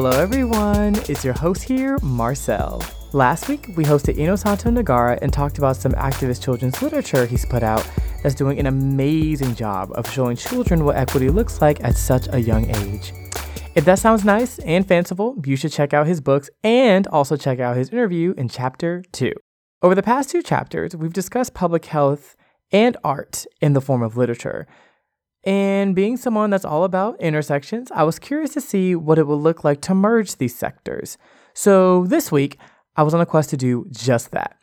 Hello, everyone. It's your host here, Marcel. Last week, we hosted Innosanto Nagara and talked about some activist children's literature he's put out that's doing an amazing job of showing children what equity looks like at such a young age. If that sounds nice and fanciful, you should check out his books and also check out his interview in chapter 2. Over the past two chapters, we've discussed public health and art in the form of literature. And being someone that's all about intersections, I was curious to see what it would look like to merge these sectors. So this week, I was on a quest to do just that.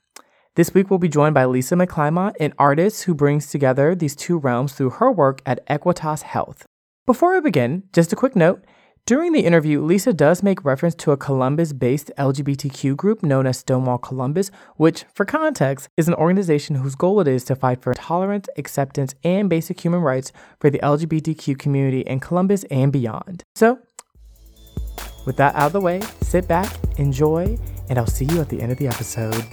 This week, we'll be joined by Lisa McLymont, an artist who brings together these two realms through her work at Equitas Health. Before we begin, just a quick note during the interview, Lisa does make reference to a Columbus based LGBTQ group known as Stonewall Columbus, which, for context, is an organization whose goal it is to fight for tolerance, acceptance, and basic human rights for the LGBTQ community in Columbus and beyond. So, with that out of the way, sit back, enjoy, and I'll see you at the end of the episode.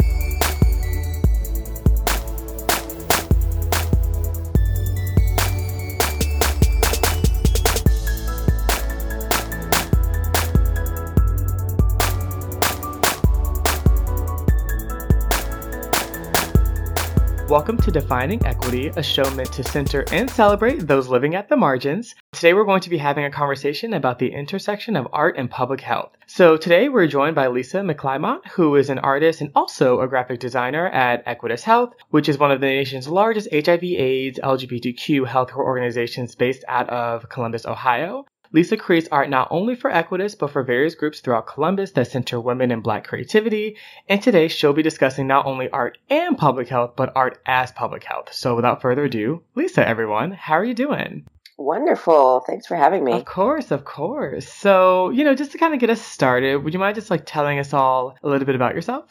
Welcome to Defining Equity, a show meant to center and celebrate those living at the margins. Today we're going to be having a conversation about the intersection of art and public health. So today we're joined by Lisa McLymont, who is an artist and also a graphic designer at Equitas Health, which is one of the nation's largest HIV AIDS LGBTQ healthcare organizations based out of Columbus, Ohio. Lisa creates art not only for Equitas, but for various groups throughout Columbus that center women and black creativity. And today she'll be discussing not only art and public health, but art as public health. So without further ado, Lisa, everyone, how are you doing? Wonderful. Thanks for having me. Of course, of course. So, you know, just to kind of get us started, would you mind just like telling us all a little bit about yourself?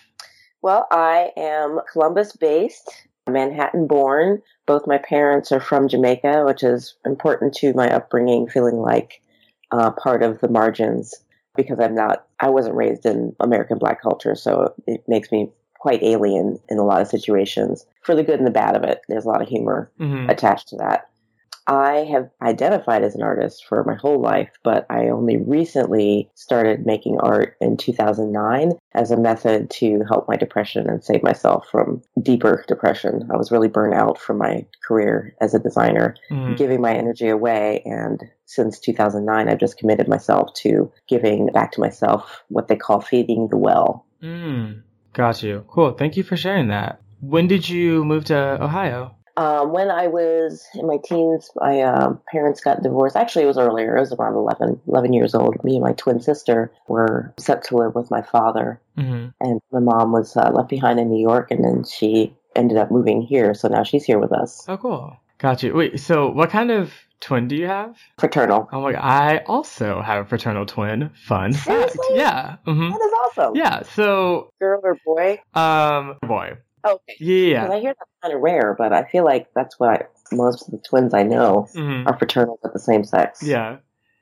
Well, I am Columbus based, Manhattan born. Both my parents are from Jamaica, which is important to my upbringing, feeling like uh, part of the margins because I'm not, I wasn't raised in American black culture. So it makes me quite alien in a lot of situations for the good and the bad of it. There's a lot of humor mm-hmm. attached to that. I have identified as an artist for my whole life, but I only recently started making art in 2009 as a method to help my depression and save myself from deeper depression. I was really burnt out from my career as a designer, mm. giving my energy away. And since 2009, I've just committed myself to giving back to myself what they call feeding the well. Mm. Got you. Cool. Thank you for sharing that. When did you move to Ohio? Um, when I was in my teens, my uh, parents got divorced. Actually, it was earlier. It was around 11, 11 years old. Me and my twin sister were set to live with my father. Mm-hmm. And my mom was uh, left behind in New York, and then she ended up moving here. So now she's here with us. Oh, cool. Got you. Wait, so what kind of twin do you have? Fraternal. Oh my! God, I also have a fraternal twin. Fun Seriously? fact. Yeah. Mm-hmm. That is awesome. Yeah. So. Girl or boy? Um, boy. Okay. Yeah. I hear that's kind of rare, but I feel like that's what I, most of the twins I know mm-hmm. are fraternal but the same sex. Yeah.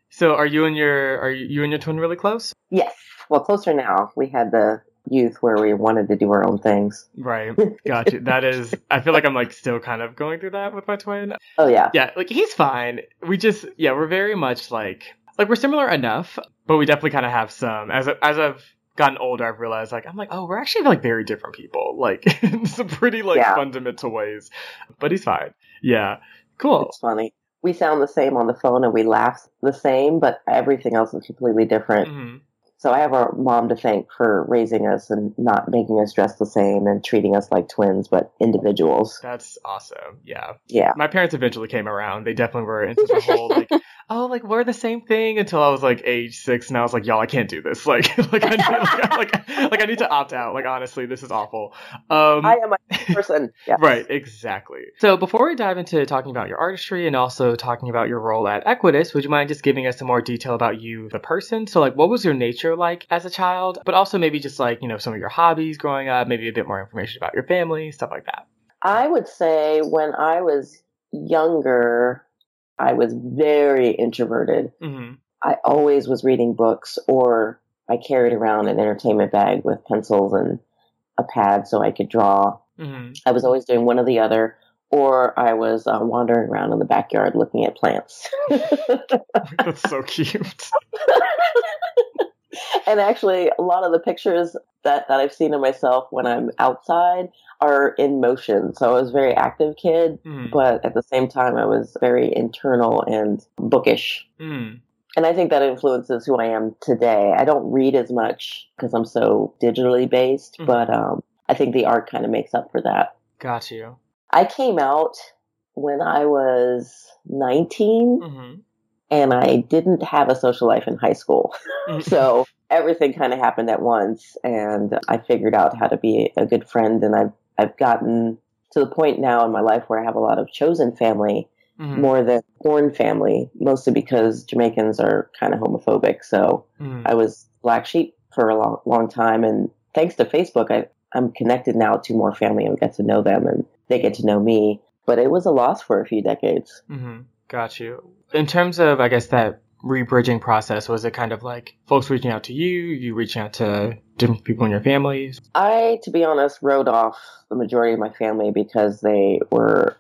So are you and your are you and your twin really close? Yes. Well, closer now. We had the youth where we wanted to do our own things. Right. Gotcha. that is I feel like I'm like still kind of going through that with my twin. Oh yeah. Yeah, like he's fine. We just yeah, we're very much like like we're similar enough, but we definitely kind of have some as as I've gotten older, I've realized like I'm like, oh, we're actually like very different people, like in some pretty like yeah. fundamental ways. But he's fine. Yeah, cool. It's funny. We sound the same on the phone and we laugh the same, but everything else is completely different. Mm-hmm. So I have our mom to thank for raising us and not making us dress the same and treating us like twins, but individuals. That's awesome. Yeah. Yeah. My parents eventually came around. They definitely were into the whole like oh, like we're the same thing until I was like age six, and I was like, y'all, I can't do this. Like, like I need, like, like, like, I need to opt out. Like, honestly, this is awful. Um, I am a person. Yes. Right, exactly. So before we dive into talking about your artistry and also talking about your role at Equitas, would you mind just giving us some more detail about you, the person? So, like, what was your nature like as a child? But also maybe just like you know some of your hobbies growing up, maybe a bit more information about your family, stuff like that. I would say when I was younger, I was very introverted. Mm-hmm. I always was reading books or I carried around an entertainment bag with pencils and a pad so I could draw. Mm-hmm. I was always doing one or the other, or I was uh, wandering around in the backyard looking at plants. That's so cute. and actually, a lot of the pictures that, that I've seen of myself when I'm outside are in motion. So I was a very active kid, Mm. but at the same time, I was very internal and bookish. Mm. And I think that influences who I am today. I don't read as much because I'm so digitally based, Mhm. but um, I think the art kind of makes up for that. Got you. I came out when I was 19 Mm-hmm. And I didn't have a social life in high school. so everything kind of happened at once and I figured out how to be a good friend and I've I've gotten to the point now in my life where I have a lot of chosen family Mhm. more than born family, mostly because Jamaicans are kind of homophobic. So Mhm. I was black sheep for a long, long time, and thanks to Facebook, I, I'm connected now to more family and get to know them, and they get to know me. But it was a loss for a few decades. Mm-hmm. Got you. In terms of, I guess, that rebridging process, was it kind of like folks reaching out to you, you reaching out to different people in your families? I, to be honest, wrote off the majority of my family because they were.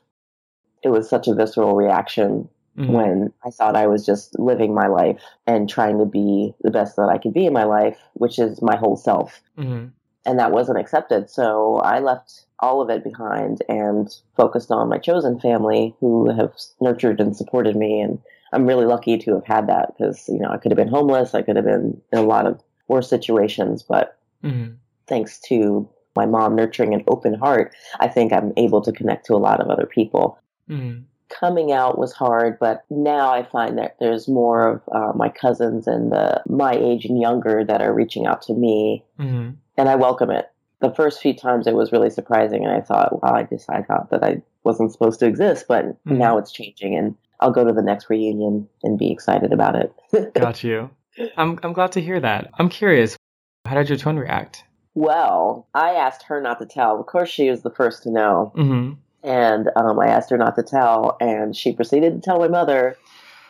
It was such a visceral reaction Mhm. when I thought I was just living my life and trying to be the best that I could be in my life, which is my whole self. Mhm. and that wasn't accepted. So I left all of it behind and focused on my chosen family who have nurtured and supported me. And I'm really lucky to have had that because, you know, I could have been homeless. I could have been in a lot of worse situations, but Mhm. thanks to my mom nurturing an open heart, I think I'm able to connect to a lot of other people. Mhm. Coming out was hard, but now I find that there's more of uh, my cousins and the, my age and younger that are reaching out to me Mhm. and I welcome it. The first few times it was really surprising, and I thought, wow, I just I thought that I wasn't supposed to exist, but Mhm. now it's changing, and I'll go to the next reunion and be excited about it. Got you. I'm I'm glad to hear that. I'm curious. How did your twin react? well, I asked her not to tell. Of course, she was the first to know, Mm-hmm. and um, I asked her not to tell, and she proceeded to tell my mother.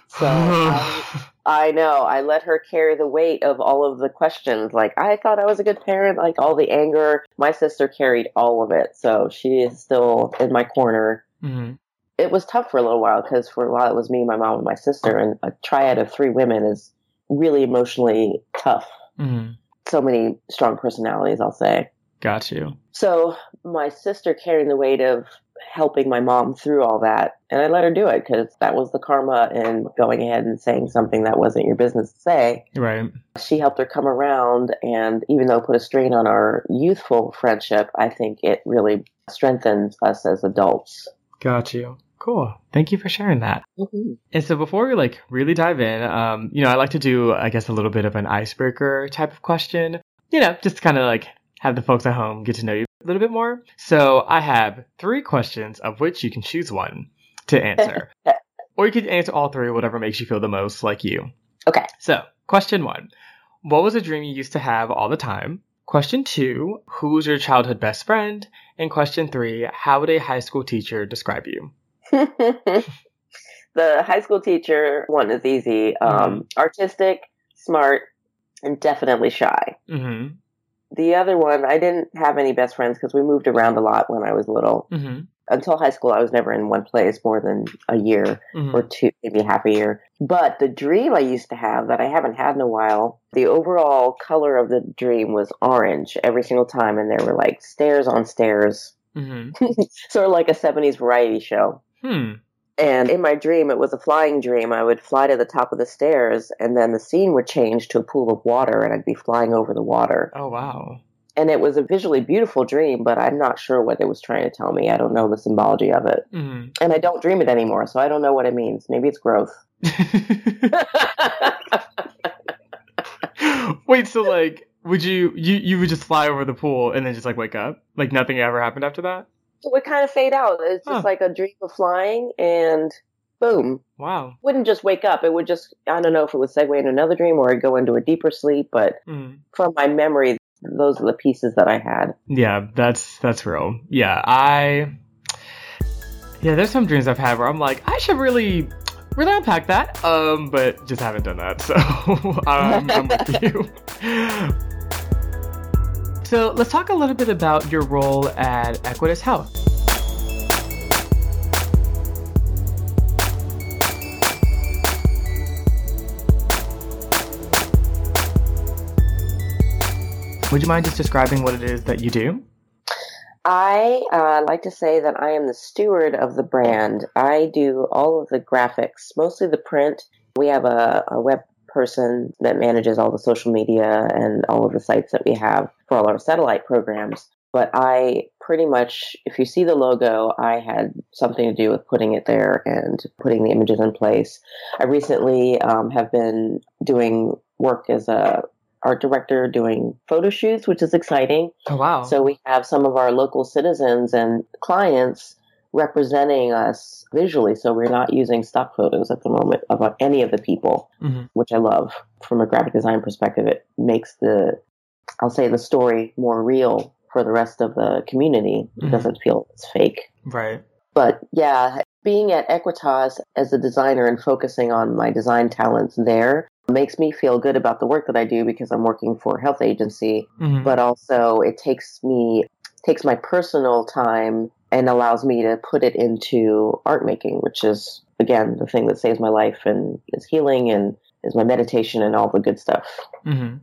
So I, I know I let her carry the weight of all of the questions. Like I thought I was a good parent, like all the anger. My sister carried all of it, so she is still in my corner. hmm It was tough for a little while because for a while it was me, my mom, and my sister, and a triad of three women is really emotionally tough. hmm So many strong personalities, I'll say. Got you. So my sister carrying the weight of helping my mom through all that, and I let her do it because that was the karma in going ahead and saying something that wasn't your business to say. Right. She helped her come around, and even though it put a strain on our youthful friendship, I think it really strengthened us as adults. Got you. Cool. Thank you for sharing that. And so before we like really dive in, um, you know, I like to do, I guess, a little bit of an icebreaker type of question. You know, just kind of like have the folks at home get to know you a little bit more. So I have three questions of which you can choose one to answer. or you could answer all three, whatever makes you feel the most like you. Okay. So, question one. What was a dream you used to have all the time? Question two, who's your childhood best friend? And question three, how would a high school teacher describe you? the high school teacher one is easy. Um, artistic, smart, and definitely shy. Mm-hmm. The other one, I didn't have any best friends because we moved around a lot when I was little. Mm-hmm. Until high school, I was never in one place more than a year Mm-hmm. or two, maybe half a year. But the dream I used to have that I haven't had in a while, the overall color of the dream was orange every single time. And there were like stairs on stairs, Mm-hmm. sort of like a 70s variety show. Hmm. And in my dream, it was a flying dream. I would fly to the top of the stairs, and then the scene would change to a pool of water, and I'd be flying over the water. Oh wow. And it was a visually beautiful dream, but I'm not sure what it was trying to tell me. I don't know the symbology of it. Mm-hmm. And I don't dream it anymore, so I don't know what it means. Maybe it's growth. Wait, so like, would you you you would just fly over the pool and then just like wake up? Like nothing ever happened after that? It would kind of fade out. It's just Huh. like a dream of flying, and boom. Wow. Wouldn't just wake up. It would just, I don't know if it would segue into another dream or I'd go into a deeper sleep, but Mm. from my memory, those are the pieces that I had. Yeah, that's that's real. Yeah, I Yeah, there's some dreams I've had where I'm like, I should really really unpack that. Um, but just haven't done that. So I'm, I'm with you. So let's talk a little bit about your role at Equitas Health. Would you mind just describing what it is that you do? I uh, like to say that I am the steward of the brand. I do all of the graphics, mostly the print. We have a, a web person that manages all the social media and all of the sites that we have for all our satellite programs. But I pretty much, if you see the logo, I had something to do with putting it there and putting the images in place. I recently um, have been doing work as a art director doing photo shoots, which is exciting. Oh, wow. So we have some of our local citizens and clients representing us visually. So we're not using stock photos at the moment of any of the people, mm-hmm. which I love. From a graphic design perspective, it makes the, I'll say, the story more real for the rest of the community. It Mhm. doesn't feel it's fake. Right. But yeah, being at Equitas as a designer and focusing on my design talents there makes me feel good about the work that I do because I'm working for a health agency, Mhm. but also it takes me takes my personal time and allows me to put it into art making, which is again the thing that saves my life and is healing and is my meditation and all the good stuff. hmm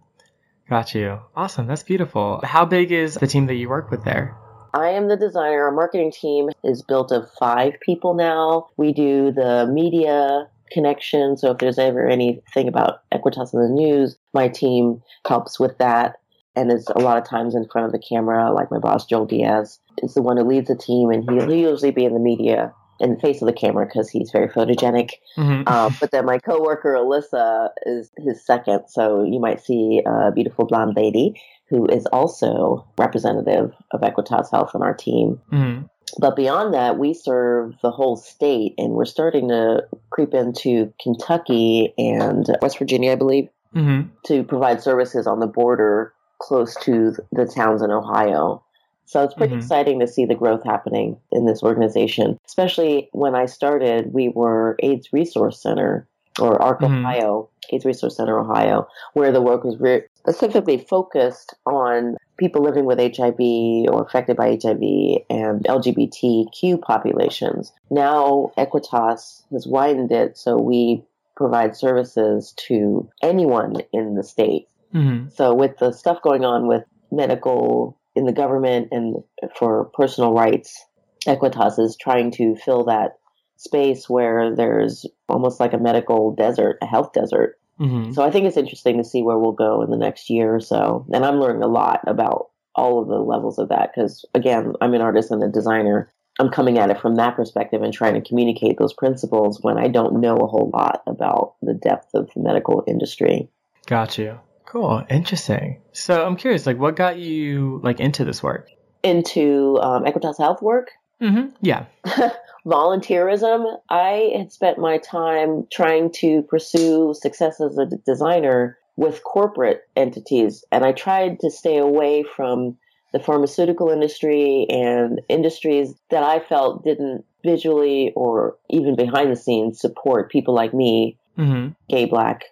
Got you. Awesome. That's beautiful. How big is the team that you work with there? I am the designer. Our marketing team is built of five people now. We do the media connection. So if there's ever anything about Equitas in the news, my team helps with that and is a lot of times in front of the camera, like my boss, Joel Diaz, is the one who leads the team and he'll usually be in the media in the face of the camera because he's very photogenic. Mhm. Um, but then my coworker Alyssa is his second, so you might see a beautiful blonde lady who is also representative of Equitas Health on our team. Mhm. But beyond that, we serve the whole state, and we're starting to creep into Kentucky and West Virginia, I believe, Mhm. to provide services on the border close to the towns in Ohio. So it's pretty Mhm. exciting to see the growth happening in this organization. Especially when I started, we were AIDS Resource Center or ARC Mhm. Ohio, AIDS Resource Center Ohio, where the work was re- specifically focused on people living with HIV or affected by HIV and LGBTQ populations. Now Equitas has widened it so we provide services to anyone in the state. Mhm. So with the stuff going on with medical in the government and for personal rights, Equitas is trying to fill that space where there's almost like a medical desert, a health desert. Mhm. So I think it's interesting to see where we'll go in the next year or so. And I'm learning a lot about all of the levels of that because again, I'm an artist and a designer. I'm coming at it from that perspective and trying to communicate those principles when I don't know a whole lot about the depth of the medical industry. Got you. Cool. Interesting. So I'm curious, like, what got you like into this work? Into um, Equitas Health work, Mm-hmm. Yeah. volunteerism. I had spent my time trying to pursue success as a d- designer with corporate entities, and I tried to stay away from the pharmaceutical industry and industries that I felt didn't visually or even behind the scenes support people like me, Mm-hmm. gay, black.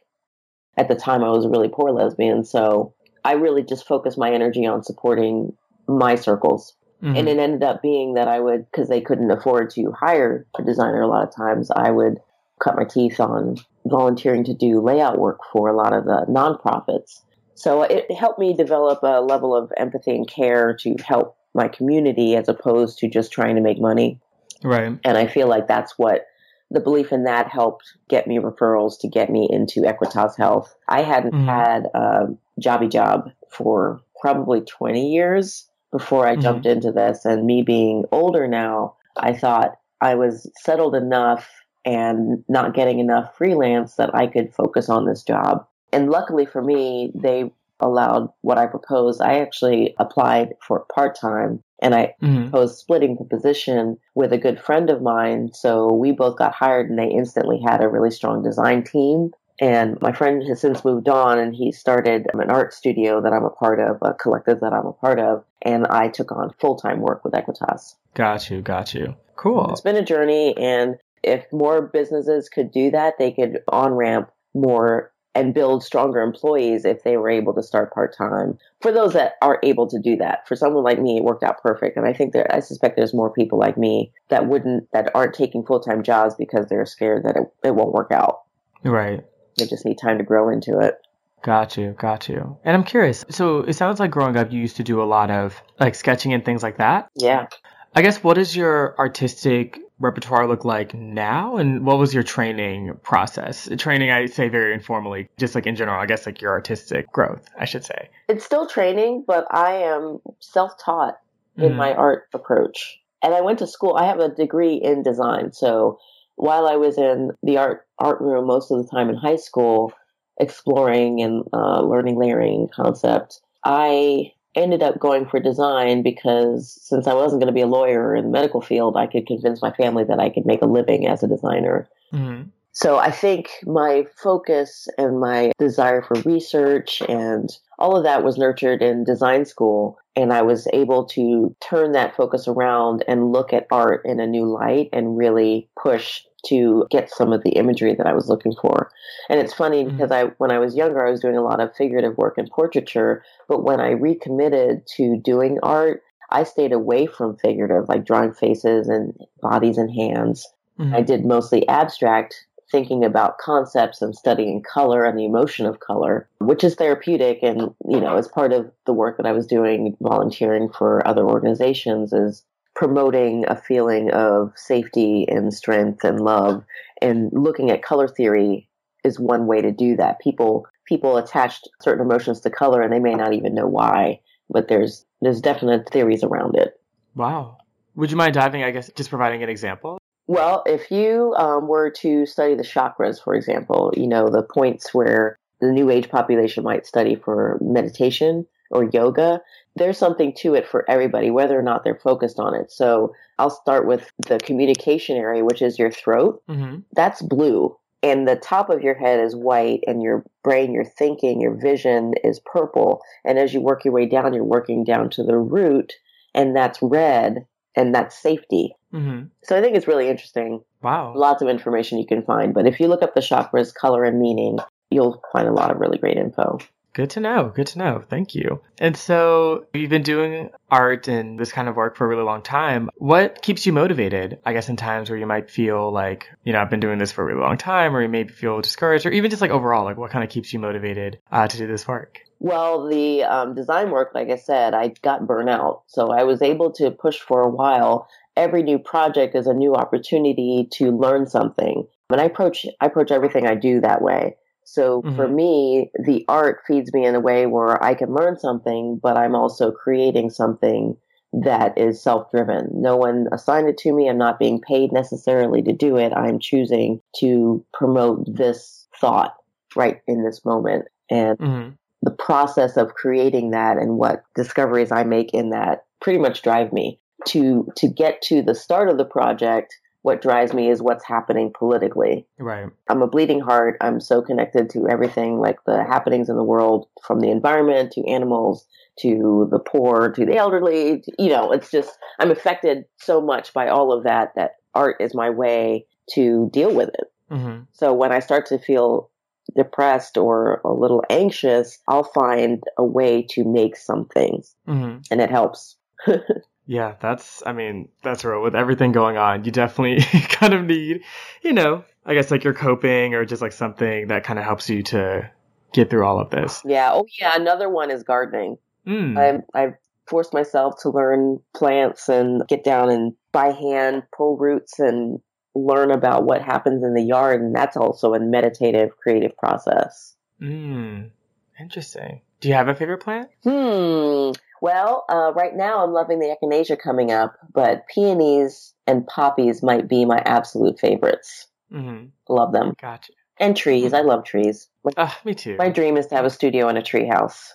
At the time, I was a really poor lesbian, so I really just focused my energy on supporting my circles Mm-hmm. and it ended up being that I would, because they couldn't afford to hire a designer a lot of times, I would cut my teeth on volunteering to do layout work for a lot of the nonprofits. So it helped me develop a level of empathy and care to help my community as opposed to just trying to make money. right. And I feel like that's what the belief in that helped get me referrals to get me into Equitas Health. I hadn't Mhm. had a jobby job for probably 20 years before I Mhm. jumped into this. And me being older now, I thought I was settled enough and not getting enough freelance that I could focus on this job. And luckily for me, they allowed what I proposed. I actually applied for part time and I Mm-hmm. Was splitting the position with a good friend of mine. So we both got hired and they instantly had a really strong design team. And my friend has since moved on and he started an art studio that I'm a part of, a collective that I'm a part of. And I took on full time work with Equitas. Got you. Got you. Cool. It's been a journey. And if more businesses could do that, they could on ramp more and build stronger employees if they were able to start part time. For those that are able to do that, for someone like me, it worked out perfect. And I think that I suspect there's more people like me that wouldn't, that aren't taking full time jobs because they're scared that it, it won't work out. Right. They just need time to grow into it. Got you, got you. And I'm curious. So it sounds like growing up, you used to do a lot of like sketching and things like that. Yeah. I guess what is your artistic repertoire look like now? And what was your training process? Training, I say very informally, just like in general, I guess like your artistic growth, I should say. It's still training, but I am self taught in Mhm. my art approach. And I went to school, I have a degree in design. So while I was in the art art room most of the time in high school, exploring and uh, learning layering concept, I ended up going for design because since I wasn't going to be a lawyer in the medical field, I could convince my family that I could make a living as a designer. Mhm. So I think my focus and my desire for research and all of that was nurtured in design school. And I was able to turn that focus around and look at art in a new light and really push to get some of the imagery that I was looking for. And it's funny Mhm. because I, when I was younger, I was doing a lot of figurative work and portraiture. But when I recommitted to doing art, I stayed away from figurative, like drawing faces and bodies and hands. Mhm. I did mostly abstract, thinking about concepts and studying color and the emotion of color, which is therapeutic. And, you know, as part of the work that I was doing, volunteering for other organizations, is promoting a feeling of safety and strength and love. And looking at color theory is one way to do that. People people attached certain emotions to color and they may not even know why, but there's there's definite theories around it. Wow. Would you mind diving, I guess, just providing an example? Well, if you um, were to study the chakras, for example, you know, the points where the new age population might study for meditation or yoga, there's something to it for everybody, whether or not they're focused on it. So I'll start with the communication area, which is your throat. Mm-hmm. That's blue. And the top of your head is white, and your brain, your thinking, your vision is purple. And as you work your way down, you're working down to the root, and that's red, and that's safety. Mm-hmm. So I think it's really interesting Wow. lots of information you can find. But if you look up the chakras, color, and meaning, you'll find a lot of really great info. Good to know. Good to know. Thank you. And so you've been doing art and this kind of work for a really long time. What keeps you motivated? I guess in times where you might feel like, you know, I've been doing this for a really long time, or you maybe feel discouraged, or even just like overall, like what kind of keeps you motivated uh, to do this work? Well, the um, design work, like I said, I got burnout. So I was able to push for a while. Every new project is a new opportunity to learn something. And I approach, I approach everything I do that way. So for Mhm. me, the art feeds me in a way where I can learn something, but I'm also creating something that is self driven. No one assigned it to me. I'm not being paid necessarily to do it. I'm choosing to promote this thought right in this moment. And Mm-hmm. the process of creating that and what discoveries I make in that pretty much drive me to to get to the start of the project. What drives me is what's happening politically. Right. I'm a bleeding heart. I'm so connected to everything, like the happenings in the world, from the environment to animals to the poor to the elderly. to- you know, it's just I'm affected so much by all of that that art is my way to deal with it. Mm-hmm. So when I start to feel depressed or a little anxious, I'll find a way to make something Mm-hmm. and it helps. Yeah, that's, I mean, that's real. With everything going on, you definitely kind of need, you know, I guess like you're coping or just like something that kind of helps you to get through all of this. Yeah. Oh yeah. Another one is gardening. Mm. I'm, I've forced myself to learn plants and get down and by hand pull roots and learn about what happens in the yard. And that's also a meditative, creative process. Mm. Interesting. Do you have a favorite plant? Hmm. Well, uh, right now I'm loving the echinacea coming up, but peonies and poppies might be my absolute favorites. Mm-hmm. Love them. Gotcha. And trees. I love trees. My, Ah, me too. my dream is to have a studio in a tree house.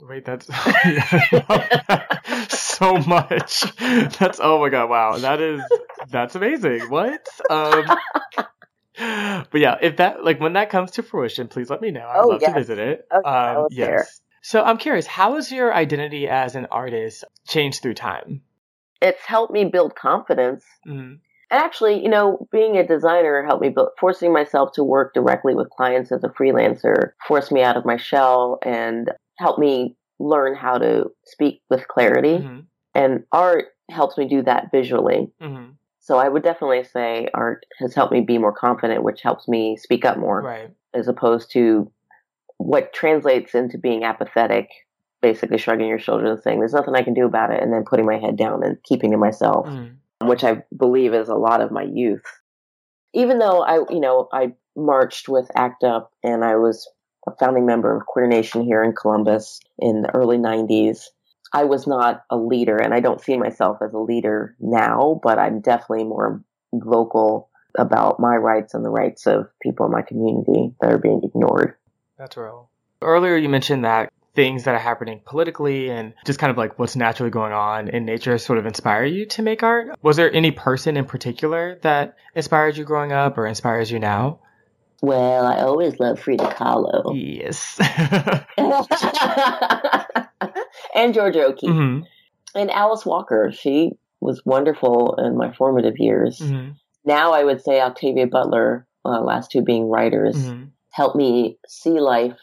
Wait, that's that so much. That's oh my god, wow. That is that's amazing. What? Um But yeah, if that like when that comes to fruition, please let me know. I'd Oh, love yes. to visit it. Oh, um yes. So I'm curious, how has your identity as an artist changed through time? It's helped me build confidence. Mm, And actually, you know, being a designer helped me build, forcing myself to work directly with clients as a freelancer forced me out of my shell and helped me learn how to speak with clarity. mhm, And art helps me do that visually. mhm. So I would definitely say art has helped me be more confident, which helps me speak up more Right. as opposed to what translates into being apathetic, basically shrugging your shoulders and saying, there's nothing I can do about it, and then putting my head down and keeping to myself, mm. which I believe is a lot of my youth. Even though I, you know, I marched with ACT UP and I was a founding member of Queer Nation here in Columbus in the early 90s. I was not a leader, and I don't see myself as a leader now, but I'm definitely more vocal about my rights and the rights of people in my community that are being ignored. That's real. Earlier, you mentioned that things that are happening politically and just kind of like what's naturally going on in nature sort of inspire you to make art. Was there any person in particular that inspired you growing up or inspires you now? Well, I always loved Frida Kahlo. Yes. and Georgia O'Keeffe. Mm-hmm. And Alice Walker. She was wonderful in my formative years. Mm-hmm. Now I would say Octavia Butler, uh, last two being writers, mm-hmm. Helped me see life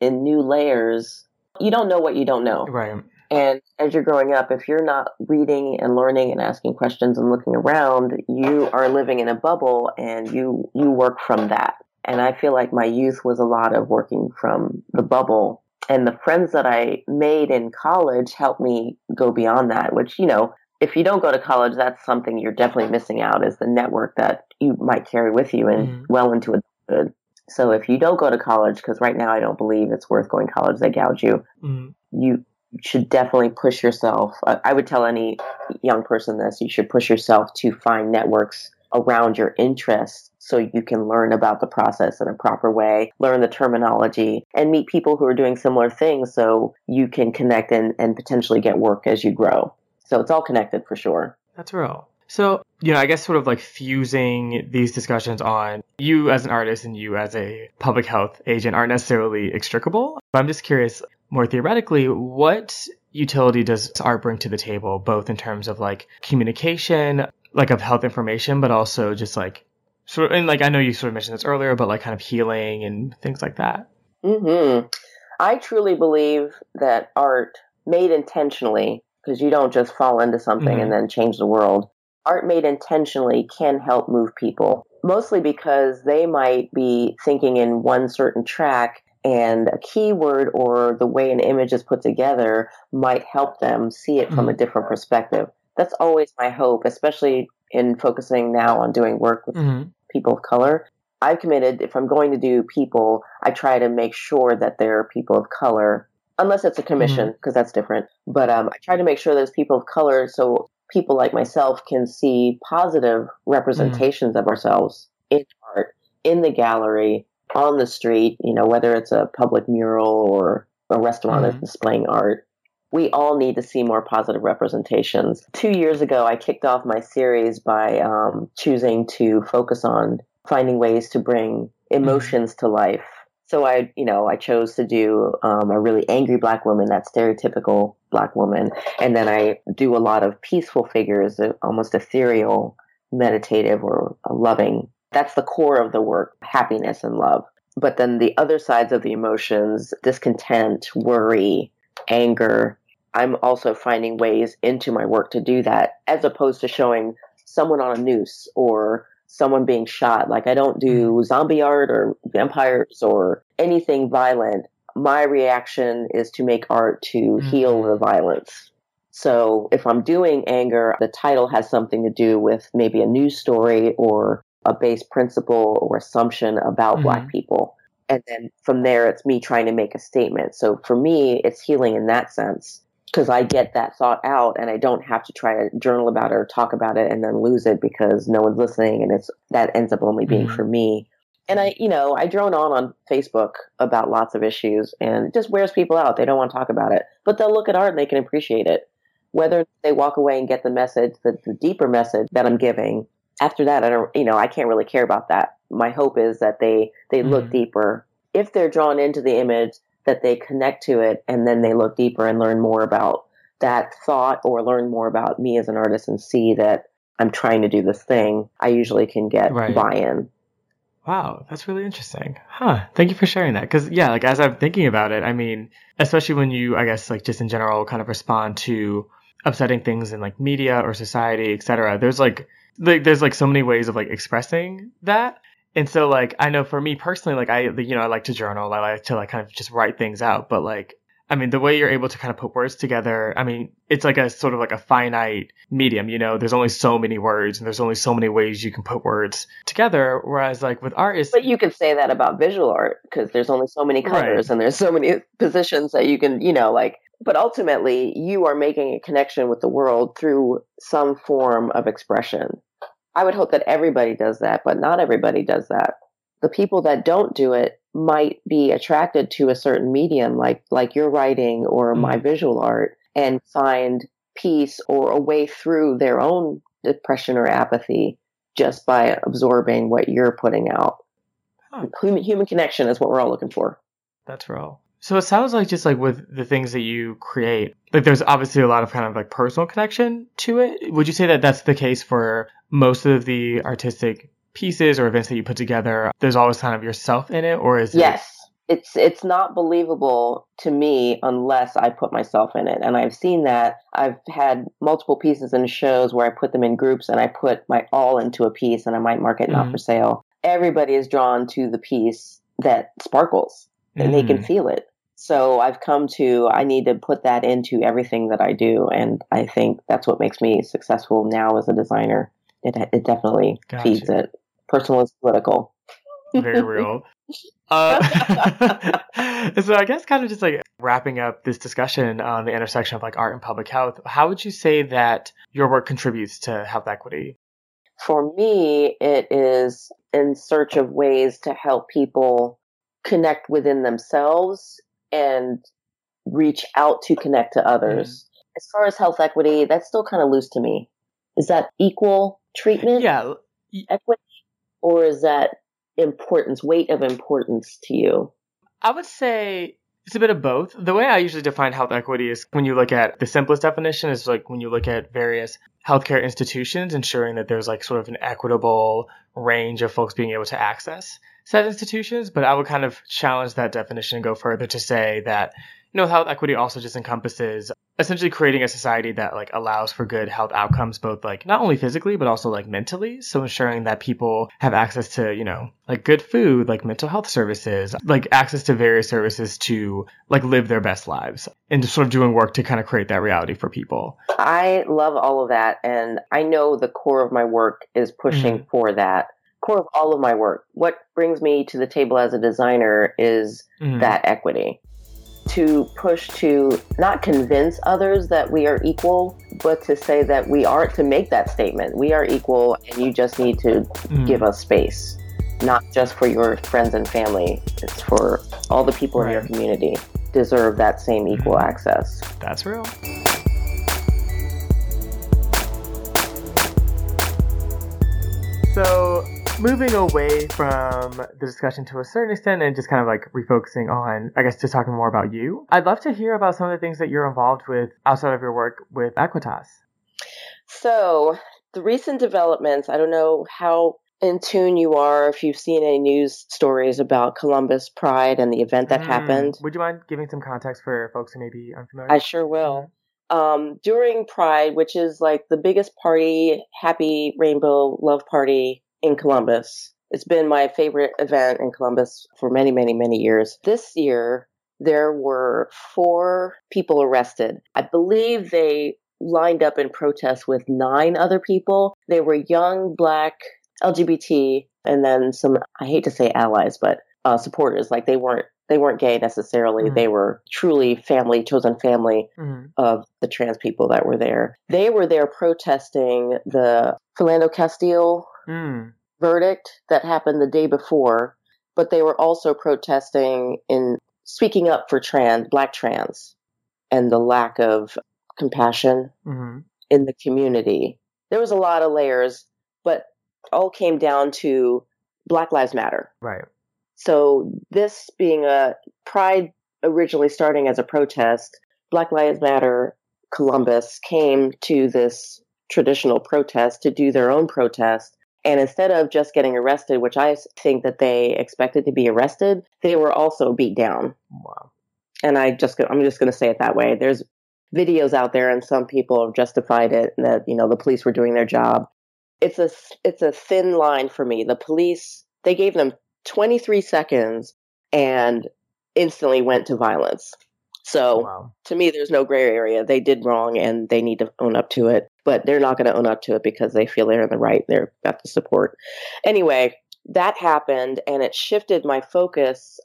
in new layers. You don't know what you don't know. Right. And as you're growing up, if you're not reading and learning and asking questions and looking around, you are living in a bubble and you, you work from that. And I feel like my youth was a lot of working from the bubble. And the friends that I made in college helped me go beyond that, which, you know, if you don't go to college, that's something you're definitely missing out is the network that you might carry with you and mm. well into adulthood. So if you don't go to college, because right now I don't believe it's worth going to college, they gouge you. Mm. You should definitely push yourself. I would tell any young person this: you should push yourself to find networks around your interests so you can learn about the process in a proper way, learn the terminology, and meet people who are doing similar things so you can connect and, and potentially get work as you grow. So it's all connected for sure. That's real. So, you know, I guess sort of like fusing these discussions on you as an artist and you as a public health agent aren't necessarily extricable. But I'm just curious, more theoretically, what utility does art bring to the table, both in terms of like communication, like of health information, but also just like sort of, and like I know you sort of mentioned this earlier, but like kind of healing and things like that. Hmm. I truly believe that art made intentionally, because you don't just fall into something mm-hmm. and then change the world. Art made intentionally can help move people, mostly because they might be thinking in one certain track and a keyword or the way an image is put together might help them see it from mm-hmm. a different perspective that's always my hope, especially in focusing now on doing work with mm-hmm. people of color. I've committed, if I'm going to do people, I try to make sure that they're people of color, unless it's a commission, because mm-hmm. that's different. But um, I try to make sure there's people of color so people like myself can see positive representations mm-hmm. of ourselves in art, in the gallery, on the street, you know, whether it's a public mural or a restaurant that's mm-hmm. displaying art we all need to see more positive representations. Two years ago, I kicked off my series by um, choosing to focus on finding ways to bring emotions to life. So I, you know, I chose to do um, a really angry black woman, that stereotypical black woman, and then I do a lot of peaceful figures, uh, almost ethereal, meditative, or loving. That's the core of the work: happiness and love. But then the other sides of the emotions, discontent, worry, anger. I'm also finding ways into my work to do that as opposed to showing someone on a noose or someone being shot. Like I don't do mm-hmm. zombie art or vampires or anything violent. My reaction is to make art to mm-hmm. heal the violence. So if I'm doing anger, the title has something to do with maybe a news story or a base principle or assumption about mm-hmm. black people. And then from there, it's me trying to make a statement. So for me, it's healing in that sense because I get that thought out and I don't have to try to journal about it or talk about it and then lose it because no one's listening and it's that ends up only being mm-hmm. for me. And I, you know, I drone on on Facebook about lots of issues and it just wears people out. They don't want to talk about it, but they'll look at art and they can appreciate it. Whether they walk away and get the message, the, the deeper message that I'm giving, after that, I don't, you know, I can't really care about that. My hope is that they, they mm-hmm. look deeper. If they're drawn into the image, that they connect to it and then they look deeper and learn more about that thought or learn more about me as an artist and see that I'm trying to do this thing, I usually can get right. buy-in. Wow, that's really interesting. Huh. Thank you for sharing that. Cause yeah, like as I'm thinking about it, I mean, especially when you, I guess, like just in general kind of respond to upsetting things in like media or society, etc. There's like, like there's like so many ways of like expressing that And so like I know for me personally, like I you know I like to journal, I like to like kind of just write things out, but like I mean, the way you're able to kind of put words together, I mean, it's like a sort of like a finite medium, you know, there's only so many words and there's only so many ways you can put words together. Whereas like with art is. But you could say that about visual art because there's only so many colors right. and there's so many positions that you can, you know, like, but ultimately you are making a connection with the world through some form of expression. I would hope that everybody does that, but not everybody does that. The people that don't do it might be attracted to a certain medium like like your writing or mm. my visual art and find peace or a way through their own depression or apathy just by absorbing what you're putting out. Huh. Human, human connection is what we're all looking for. That's real. So it sounds like just like with the things that you create, like there's obviously a lot of kind of like personal connection to it. Would you say that that's the case for most of the artistic pieces or events that you put together, there's always kind of yourself in it, or is it yes. It- it's it's not believable to me unless I put myself in it. And I've seen that. I've had multiple pieces in shows where I put them in groups and I put my all into a piece and I might mark it mm-hmm. not for sale. Everybody is drawn to the piece that sparkles and mm-hmm. they can mm. feel it. So I've come to I need to put that into everything that I do and I think that's what makes me successful now as a designer. It it definitely gotcha. feeds it personal is political. Very real. Uh, so I guess kind of just like wrapping up this discussion on the intersection of like art and public health, how would you say that your work contributes to health equity? For me, it is in search of ways to help people connect within themselves and reach out to connect to others. Mm-hmm. As far as health equity, that's still kind of loose to me. Is that equal treatment? Yeah. Equity or is that importance, weight of importance to you? I would say it's a bit of both. The way I usually define health equity is when you look at the simplest definition is like when you look at various healthcare institutions, ensuring that there's like sort of an equitable range of folks being able to access said institutions. But I would kind of challenge that definition and go further to say that, you know, health equity also just encompasses essentially creating a society that like allows for good health outcomes both like not only physically but also like mentally. So ensuring that people have access to you know like good food like mental health services like access to various services to like live their best lives and just sort of doing work to kind of create that reality for people. I love all of that and i know the core of my work is pushing mm-hmm. for that. Core of all of my work. What brings me to the table as a designer is mm-hmm. that equity to push to not convince others that we are equal, but to say that we are, to make that statement. We are equal and you just need to mm. give us space, not just for your friends and family. It's for all the people right. in your community deserve that same equal mm. access. That's real. So moving away from the discussion to a certain extent and just kind of like refocusing on, I guess, just talking more about you, I'd love to hear about some of the things that you're involved with outside of your work with Equitas. So, the recent developments, I don't know how in tune you are if you've seen any news stories about Columbus Pride and the event that mm. happened. Would you mind giving some context for folks who may be unfamiliar? I sure will. Um, during Pride, which is like the biggest party, happy rainbow love party in Columbus. It's been my favorite event in Columbus for many, many, many years. This year, there were four people arrested. I believe they lined up in protest with nine other people. They were young, black, LGBT, and then some, I hate to say allies, but uh, supporters. Like they weren't they weren't gay necessarily. Mm-hmm. They were truly family, chosen family mm-hmm. of the trans people that were there. They were there protesting the Philando Castile mm. verdict that happened the day before, but they were also protesting in speaking up for trans, black trans, and the lack of compassion mm-hmm. in the community. There was a lot of layers, but all came down to Black Lives Matter. Right. So this being a pride originally starting as a protest, Black Lives Matter Columbus came to this traditional protest to do their own protest and instead of just getting arrested, which I think that they expected to be arrested, they were also beat down. Wow. And I just, I'm just going to say it that way. There's videos out there and some people have justified it that, you know, the police were doing their job. It's a, it's a thin line for me. The police they gave them 23 seconds and instantly went to violence. So wow. to me, there's no gray area. They did wrong and they need to own up to it, but they're not going to own up to it because they feel they're in the right. They're got the support. Anyway, that happened and it shifted my focus,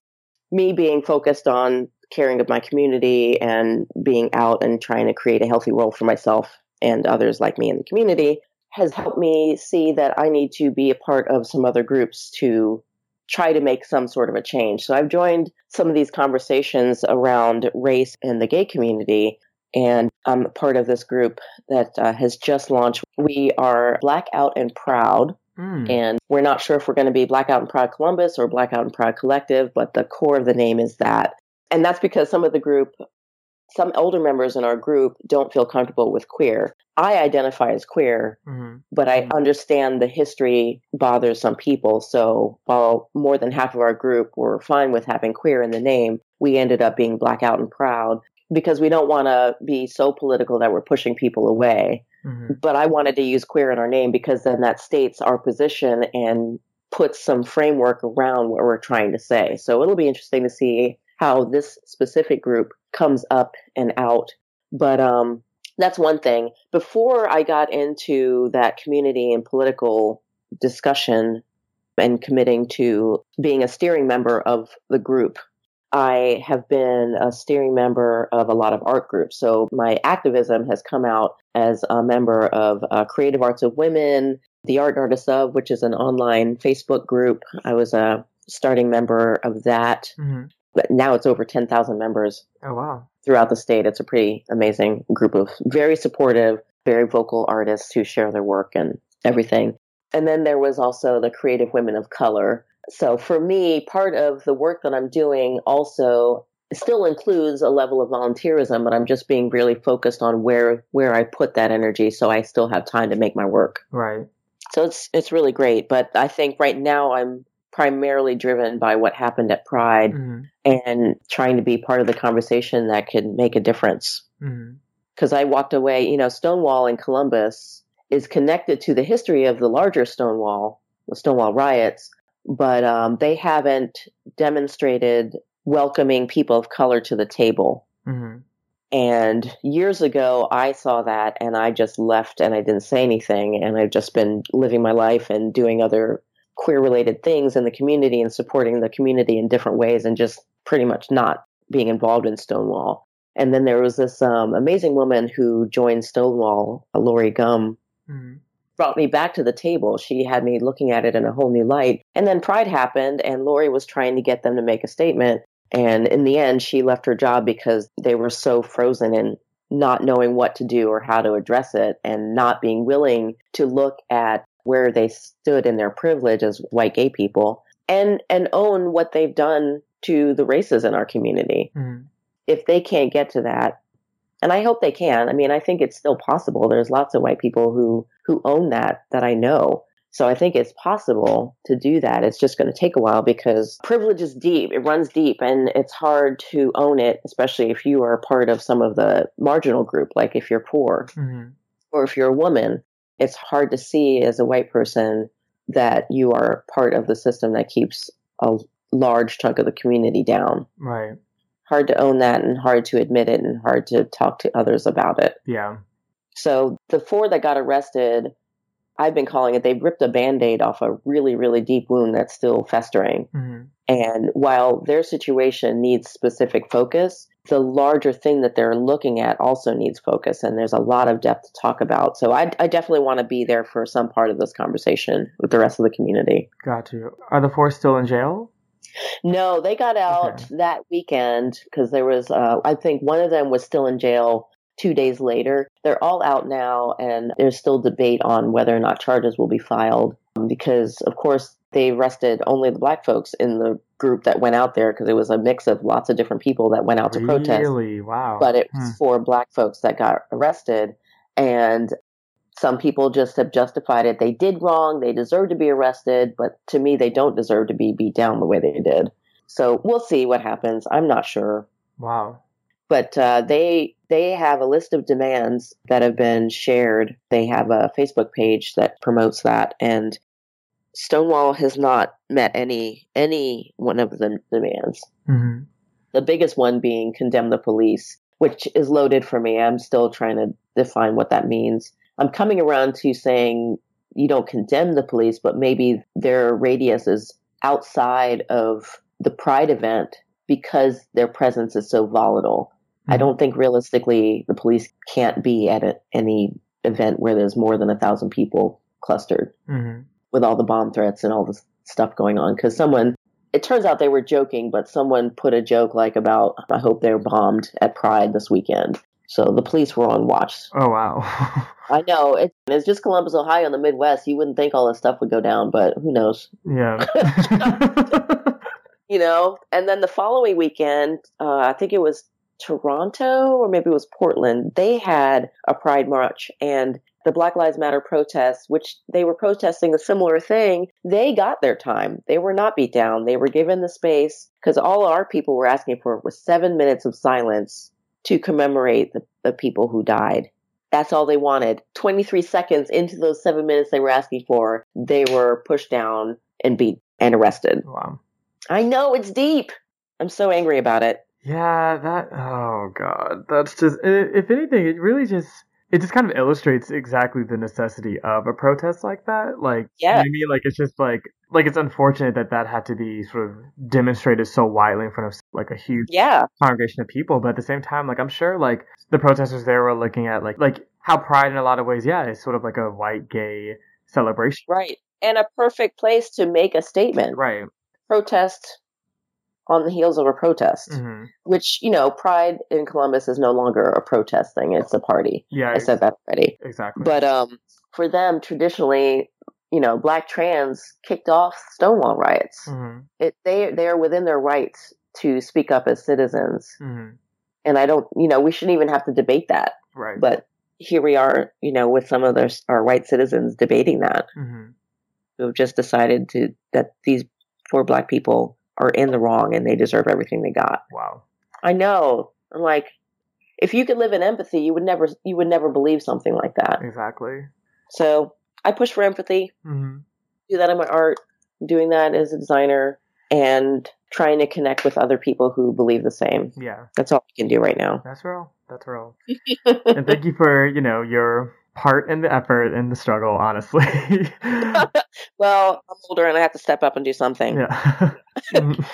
me being focused on caring of my community and being out and trying to create a healthy world for myself and others like me in the community has helped me see that I need to be a part of some other groups to try to make some sort of a change. So I've joined some of these conversations around race in the gay community. And I'm part of this group that uh, has just launched. We are Blackout and Proud. Mm. And we're not sure if we're going to be Blackout and Proud Columbus or Blackout and Proud Collective, but the core of the name is that. And that's because some of the group some older members in our group don't feel comfortable with queer. I identify as queer, mm-hmm. but I mm-hmm. understand the history bothers some people. So while more than half of our group were fine with having queer in the name, we ended up being blackout and proud because we don't want to be so political that we're pushing people away. Mm-hmm. But I wanted to use queer in our name because then that states our position and puts some framework around what we're trying to say. So it'll be interesting to see how this specific group comes up and out. But um, that's one thing. Before I got into that community and political discussion and committing to being a steering member of the group, I have been a steering member of a lot of art groups. So my activism has come out as a member of uh, Creative Arts of Women, the Art and Artists of, which is an online Facebook group. I was a starting member of that. Mm-hmm but now it's over 10,000 members. Oh, wow. Throughout the state. It's a pretty amazing group of very supportive, very vocal artists who share their work and everything. And then there was also the Creative Women of Color. So for me, part of the work that I'm doing also still includes a level of volunteerism, but I'm just being really focused on where where I put that energy so I still have time to make my work. Right. So it's it's really great, but I think right now I'm primarily driven by what happened at Pride mm-hmm. and trying to be part of the conversation that could make a difference. Because mm-hmm. I walked away, you know, Stonewall in Columbus is connected to the history of the larger Stonewall, the Stonewall riots, but um, they haven't demonstrated welcoming people of color to the table. Mm-hmm. And years ago, I saw that and I just left and I didn't say anything. And I've just been living my life and doing other queer related things in the community and supporting the community in different ways and just pretty much not being involved in Stonewall. And then there was this um, amazing woman who joined Stonewall, Lori Gum, mm-hmm. Brought me back to the table. She had me looking at it in a whole new light. And then Pride happened, and Lori was trying to get them to make a statement. And in the end, she left her job because they were so frozen in not knowing what to do or how to address it and not being willing to look at where they stood in their privilege as white gay people and and own what they've done to the races in our community. Mm. If they can't get to that, and I hope they can. I mean, I think it's still possible. There's lots of white people who who own that that I know. So I think it's possible to do that. It's just going to take a while because privilege is deep. It runs deep and it's hard to own it, especially if you are part of some of the marginal group, like if you're poor mm-hmm. or if you're a woman it's hard to see as a white person that you are part of the system that keeps a large chunk of the community down. Right. Hard to own that and hard to admit it and hard to talk to others about it. Yeah. So the four that got arrested, I've been calling it, they ripped a band aid off a really, really deep wound that's still festering. Mm-hmm. And while their situation needs specific focus, the larger thing that they're looking at also needs focus and there's a lot of depth to talk about so i, I definitely want to be there for some part of this conversation with the rest of the community got you are the four still in jail no they got out okay. that weekend because there was uh, i think one of them was still in jail two days later they're all out now and there's still debate on whether or not charges will be filed because of course they arrested only the black folks in the group that went out there because it was a mix of lots of different people that went out to really? protest. Really? Wow. But it was hmm. for black folks that got arrested. And some people just have justified it. They did wrong. They deserve to be arrested. But to me, they don't deserve to be beat down the way they did. So we'll see what happens. I'm not sure. Wow. But uh, they they have a list of demands that have been shared. They have a Facebook page that promotes that, and Stonewall has not met any any one of the demands. Mm-hmm. The biggest one being condemn the police, which is loaded for me. I'm still trying to define what that means. I'm coming around to saying you don't condemn the police, but maybe their radius is outside of the pride event because their presence is so volatile. I don't think realistically the police can't be at a, any event where there's more than a thousand people clustered Mm-hmm. with all the bomb threats and all this stuff going on. Because someone, it turns out they were joking, but someone put a joke like about, I hope they're bombed at Pride this weekend. So the police were on watch. Oh wow. I know it's, it's just Columbus, Ohio, in the Midwest. You wouldn't think all this stuff would go down, but who knows? yeah. You know. And then the following weekend, uh, I think it was Toronto or maybe it was Portland. They had a Pride march and the Black Lives Matter protests, which they were protesting a similar thing. They got their time. They were not beat down. They were given the space because all our people were asking for was seven minutes of silence to commemorate the, the people who died. That's all they wanted. 23 seconds into those seven minutes they were asking for, they were pushed down and beat and arrested. wow. I know it's deep. I'm so angry about it. Yeah, that. Oh god, that's just. If anything, it really just. It just kind of illustrates exactly the necessity of a protest like that. Like, you know Yeah. I mean? Like, it's just like, like it's unfortunate that that had to be sort of demonstrated so widely in front of like a huge Yeah. congregation of people. But at the same time, like, I'm sure like the protesters there were looking at like, like how Pride in a lot of ways, yeah, is sort of like a white gay celebration. Right. And a perfect place to make a statement. Right. Protest on the heels of a protest, hmm which, you know, Pride in Columbus is no longer a protest thing. It's a party. Yeah. I said that already. exactly. But um, for them, traditionally, you know, black trans kicked off Stonewall riots. hmm It, they, they are within their rights to speak up as citizens. hmm And I don't, you know, we shouldn't even have to debate that. Right. But here we are, you know, with some of their, our white citizens debating that. hmm who have just decided to that these four black people are in the wrong and they deserve everything they got. Wow. I know. I'm like, if you could live in empathy, you would never you would never believe something like that. Exactly. So I push for empathy, hmm do that in my art, doing that as a designer, and trying to connect with other people who believe the same. Yeah. That's all we can do right now. That's real. That's real. and thank you for, you know, your part in the effort and the struggle, honestly. Well, I'm older and I have to step up and do something. yeah. Mm.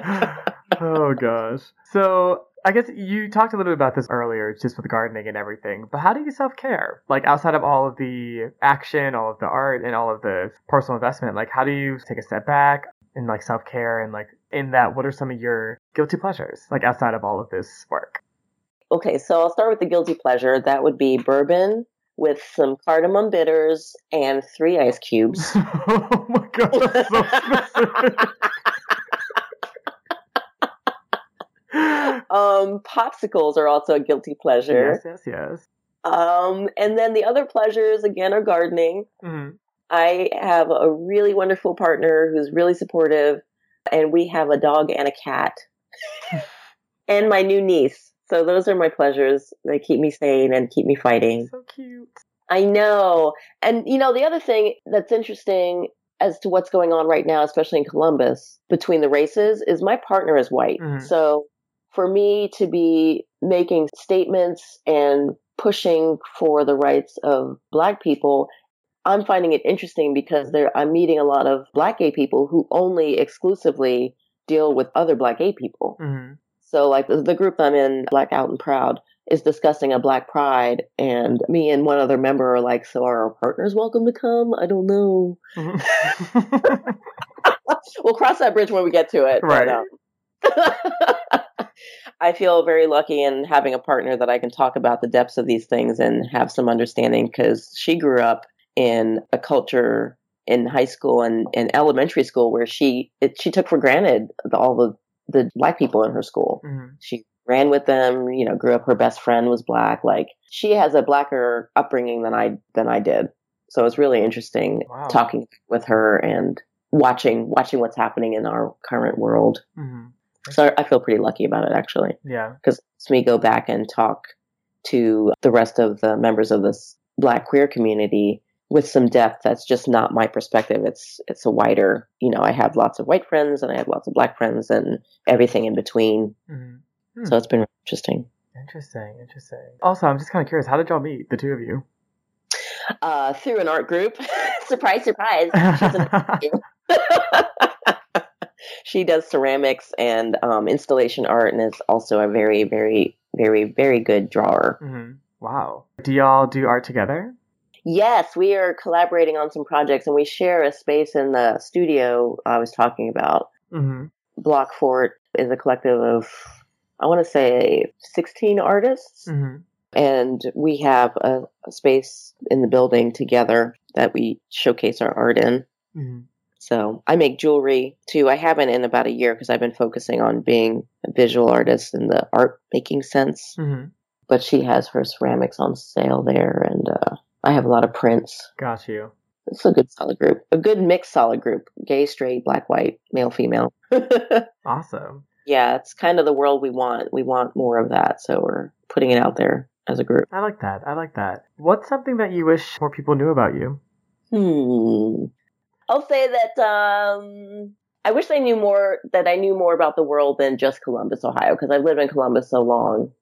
oh gosh. So I guess you talked a little bit about this earlier, just with gardening and everything. But how do you self care? Like outside of all of the action, all of the art, and all of the personal investment, like how do you take a step back and like self care and like in that, what are some of your guilty pleasures? Like outside of all of this work. Okay, so I'll start with the guilty pleasure. That would be bourbon with some cardamom bitters and three ice cubes. oh my god, that's so specific. um, popsicles are also a guilty pleasure. yes, yes, yes. Um, and then the other pleasures again are gardening. hmm I have a really wonderful partner who's really supportive, and we have a dog and a cat, and my new niece. So those are my pleasures. They keep me sane and keep me fighting. So cute. I know. And you know, the other thing that's interesting as to what's going on right now, especially in Columbus, between the races, is my partner is white. Mhm. So for me to be making statements and pushing for the rights of black people, I'm finding it interesting because there I'm meeting a lot of black gay people who only exclusively deal with other black gay people. hmm So like the, the group I'm in, Black Out and Proud, is discussing a black pride and me and one other member are like, so are our partners welcome to come? I don't know. we'll cross that bridge when we get to it. but, Right. um, I feel very lucky in having a partner that I can talk about the depths of these things and have some understanding because she grew up in a culture in high school and in elementary school where she it, she took for granted the, all the the black people in her school. Mhm. She ran with them, you know, grew up her best friend was black. Like she has a blacker upbringing than I than I did. So it's really interesting Wow. talking with her and watching watching what's happening in our current world. Mhm. So I feel pretty lucky about it actually Yeah. because it's me go back and talk to the rest of the members of this black queer community with some depth that's just not my perspective. It's it's a wider, you know, I have lots of white friends and I have lots of black friends and everything in between. Mm-hmm. Hmm. So it's been interesting. Interesting, interesting. Also, I'm just kind of curious, how did y'all meet, the two of you? Uh, through an art group. surprise, surprise. she does ceramics and um, installation art and is also a very, very, very, very good drawer. Mm-hmm. Wow. Do y'all do art together? Yes, we are collaborating on some projects and we share a space in the studio I was talking about. Mm-hmm. Block Fort is a collective of, I want to say, 16 artists. Mm-hmm. And we have a, a, space in the building together that we showcase our art in. Mm-hmm. So I make jewelry too. I haven't in about a year because I've been focusing on being a visual artist in the art making sense. Mm-hmm. But she has her ceramics on sale there, and uh, I have a lot of prints. Got you. It's a good solid group, a good mixed solid group: gay, straight, black, white, male, female. awesome. Yeah, it's kind of the world we want. We want more of that, so we're putting it out there as a group. I like that. I like that. What's something that you wish more people knew about you? Hmm. I'll say that um, I wish I knew more. That I knew more about the world than just Columbus, Ohio, because I've lived in Columbus so long.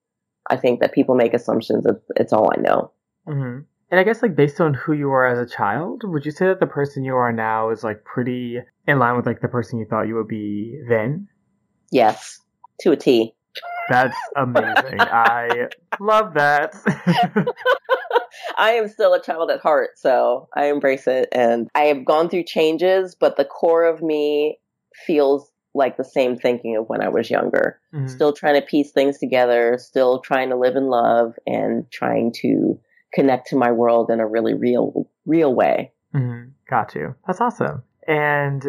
I think that people make assumptions that it's all I know. Mm-hmm. And I guess like based on who you were as a child, would you say that the person you are now is like pretty in line with like the person you thought you would be then? Yes, to a T. That's amazing. I love that. I am still a child at heart, so I embrace it. And I have gone through changes, but the core of me feels like the same thinking of when I was younger. Mm-hmm. Still trying to piece things together, still trying to live in love and trying to connect to my world in a really real, real way. Mm-hmm. Got you. That's awesome. And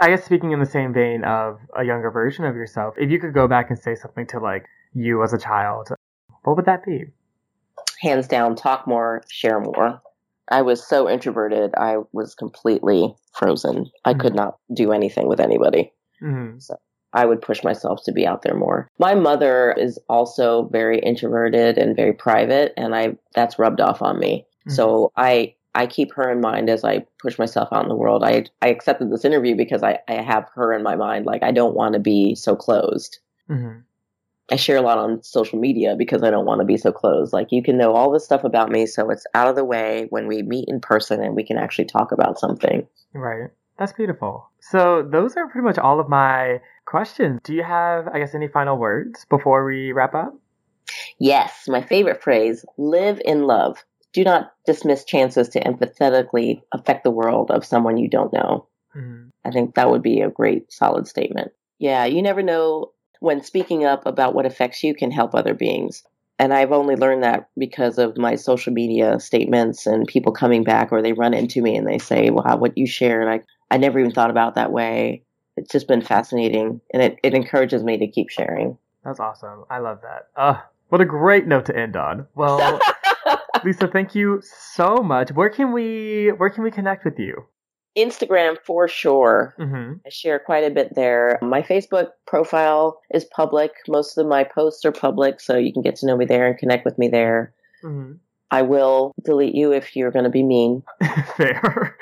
I guess speaking in the same vein of a younger version of yourself, if you could go back and say something to like you as a child, what would that be? hands down, talk more, share more. I was so introverted. I was completely frozen. I mm-hmm. could not do anything with anybody. Mm-hmm. So I would push myself to be out there more. My mother is also very introverted and very private, and I that's rubbed off on me. Mm-hmm. So I I keep her in mind as I push myself out in the world. I I accepted this interview because I I have her in my mind. Like I don't want to be so closed. Mm-hmm. I share a lot on social media because I don't want to be so closed. Like you can know all this stuff about me, so it's out of the way when we meet in person and we can actually talk about something. Right. That's beautiful. So those are pretty much all of my questions. Do you have, I guess, any final words before we wrap up? Yes, my favorite phrase, live in love. Do not dismiss chances to empathetically affect the world of someone you don't know. Mm-hmm. I think that would be a great solid statement. Yeah, you never know when speaking up about what affects you can help other beings. And I've only learned that because of my social media statements and people coming back or they run into me and they say, wow, what you shared, I, I never even thought about that way. It's just been fascinating and it, it encourages me to keep sharing. That's awesome. I love that. Uh, what a great note to end on. Well, Lisa, thank you so much. Where can we where can we connect with you? Instagram for sure. Mm-hmm. I share quite a bit there. My Facebook profile is public. Most of my posts are public, so you can get to know me there and connect with me there. Mm-hmm. I will delete you if you're going to be mean. Fair.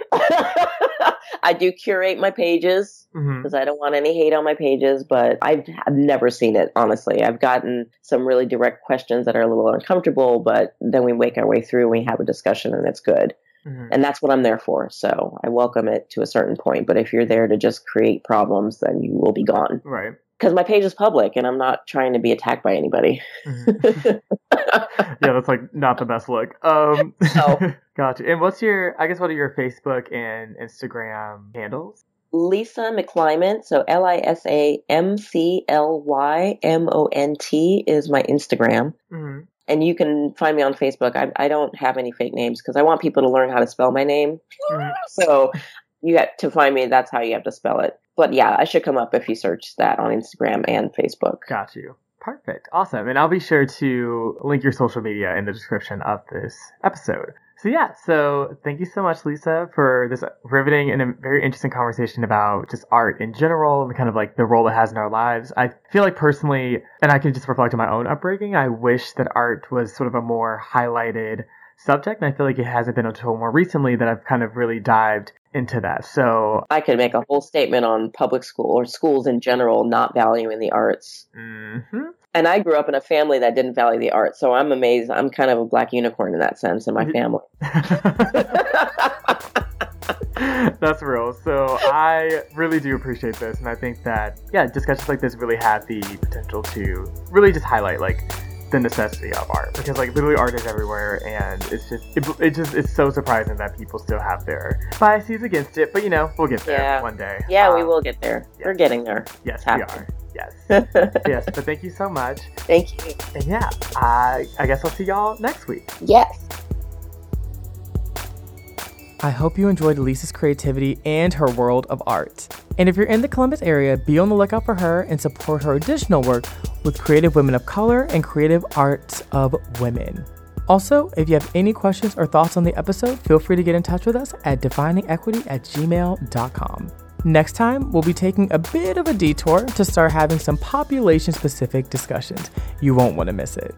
I do curate my pages because mm-hmm. I don't want any hate on my pages, but I've, I've never seen it, honestly. I've gotten some really direct questions that are a little uncomfortable, but then we make our way through and we have a discussion and it's good. Mm-hmm. And that's what I'm there for. So I welcome it to a certain point. But if you're there to just create problems, then you will be gone. Right. Because my page is public and I'm not trying to be attacked by anybody. Mm-hmm. yeah, that's like not the best look. Um, no. gotcha. And what's your, I guess, what are your Facebook and Instagram handles? Lisa McLymont, so L I S A M C L Y M O N T is my Instagram. Mm-hmm and you can find me on Facebook. I, I don't have any fake names because I want people to learn how to spell my name. Mm-hmm. So you have to find me. That's how you have to spell it. But yeah, I should come up if you search that on Instagram and Facebook. Got you. Perfect. Awesome. And I'll be sure to link your social media in the description of this episode. So yeah, so thank you so much, Lisa, for this riveting and a very interesting conversation about just art in general and kind of like the role it has in our lives. I feel like personally, and I can just reflect on my own upbringing, I wish that art was sort of a more highlighted subject. And I feel like it hasn't been until more recently that I've kind of really dived into that. So I could make a whole statement on public school or schools in general not valuing the arts. Mm-hmm. And I grew up in a family that didn't value the arts, so I'm amazed. I'm kind of a black unicorn in that sense in my family. That's real. So I really do appreciate this, and I think that yeah, discussions like this really have the potential to really just highlight like the necessity of art because like literally art is everywhere and it's just it, it just it's so surprising that people still have their biases against it but you know we'll get there Yeah. one day yeah, we Um, will get there. yeah. We're getting there. yes we are yes yes but thank you so much Thank you. and yeah i i guess i'll see y'all next week Yes. I hope you enjoyed Lisa's creativity and her world of art. And if you're in the Columbus area, be on the lookout for her and support her additional work with creative women of color and creative arts of women. Also, if you have any questions or thoughts on the episode, feel free to get in touch with us at definingequity at gmail.com. Next time, we'll be taking a bit of a detour to start having some population specific discussions. You won't want to miss it.